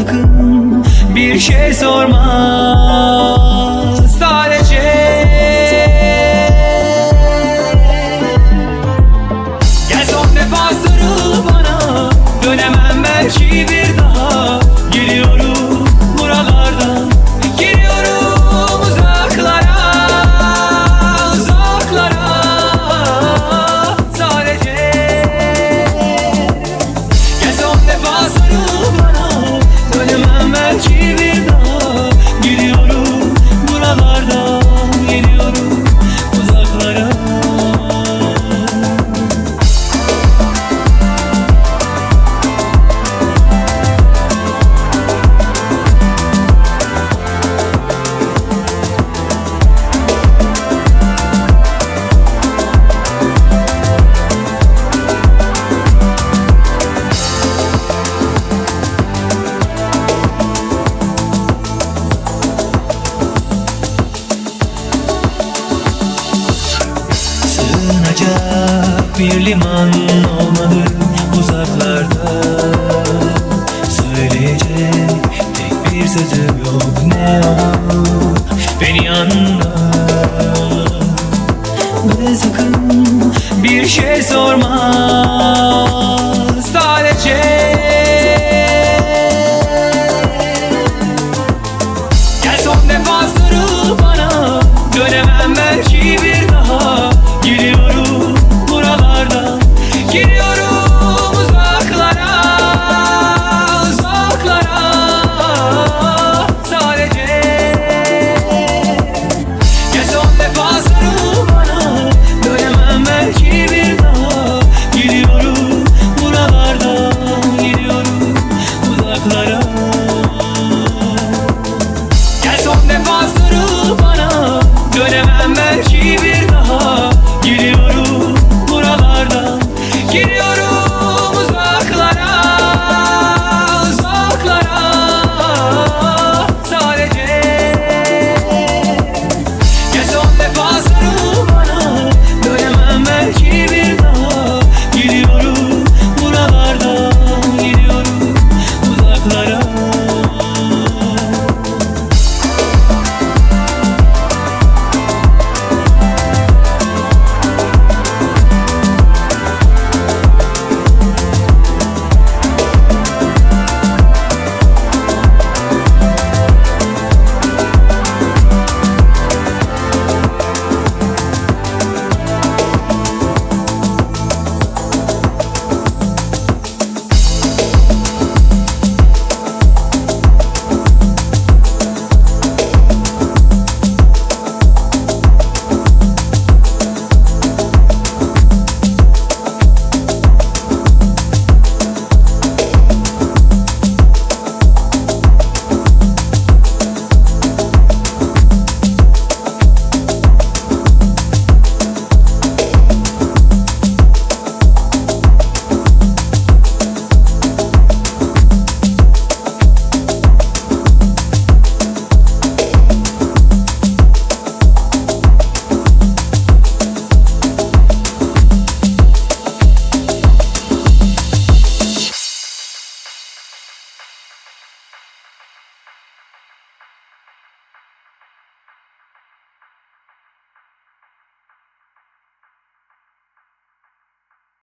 sakın bir şey sorma bir liman olmalı uzaklarda. Söyleyecek tek bir sözüm yok ne olur beni anla. Ve sakın bir şey sorma